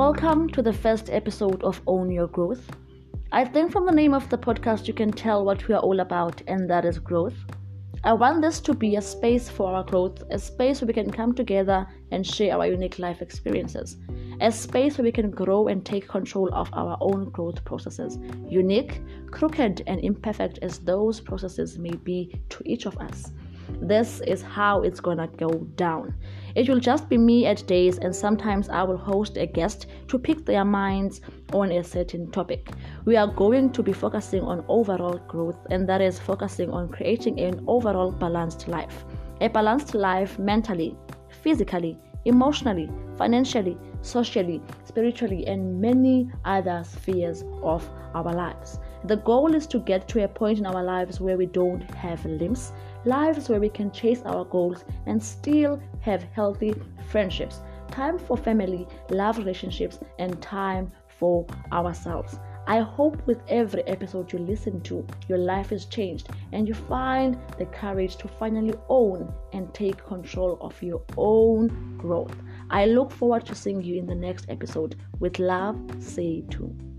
Welcome to the first episode of Own Your Growth. I think from the name of the podcast, you can tell what we are all about, and that is growth. I want this to be a space for our growth, a space where we can come together and share our unique life experiences, a space where we can grow and take control of our own growth processes, unique, crooked, and imperfect as those processes may be to each of us. This is how it's gonna go down. It will just be me at days, and sometimes I will host a guest to pick their minds on a certain topic. We are going to be focusing on overall growth, and that is focusing on creating an overall balanced life. A balanced life mentally, physically, emotionally, financially, socially, spiritually, and many other spheres of our lives. The goal is to get to a point in our lives where we don't have limbs, lives where we can chase our goals and still have healthy friendships, time for family, love relationships, and time for ourselves. I hope with every episode you listen to, your life is changed and you find the courage to finally own and take control of your own growth. I look forward to seeing you in the next episode. With love, say to.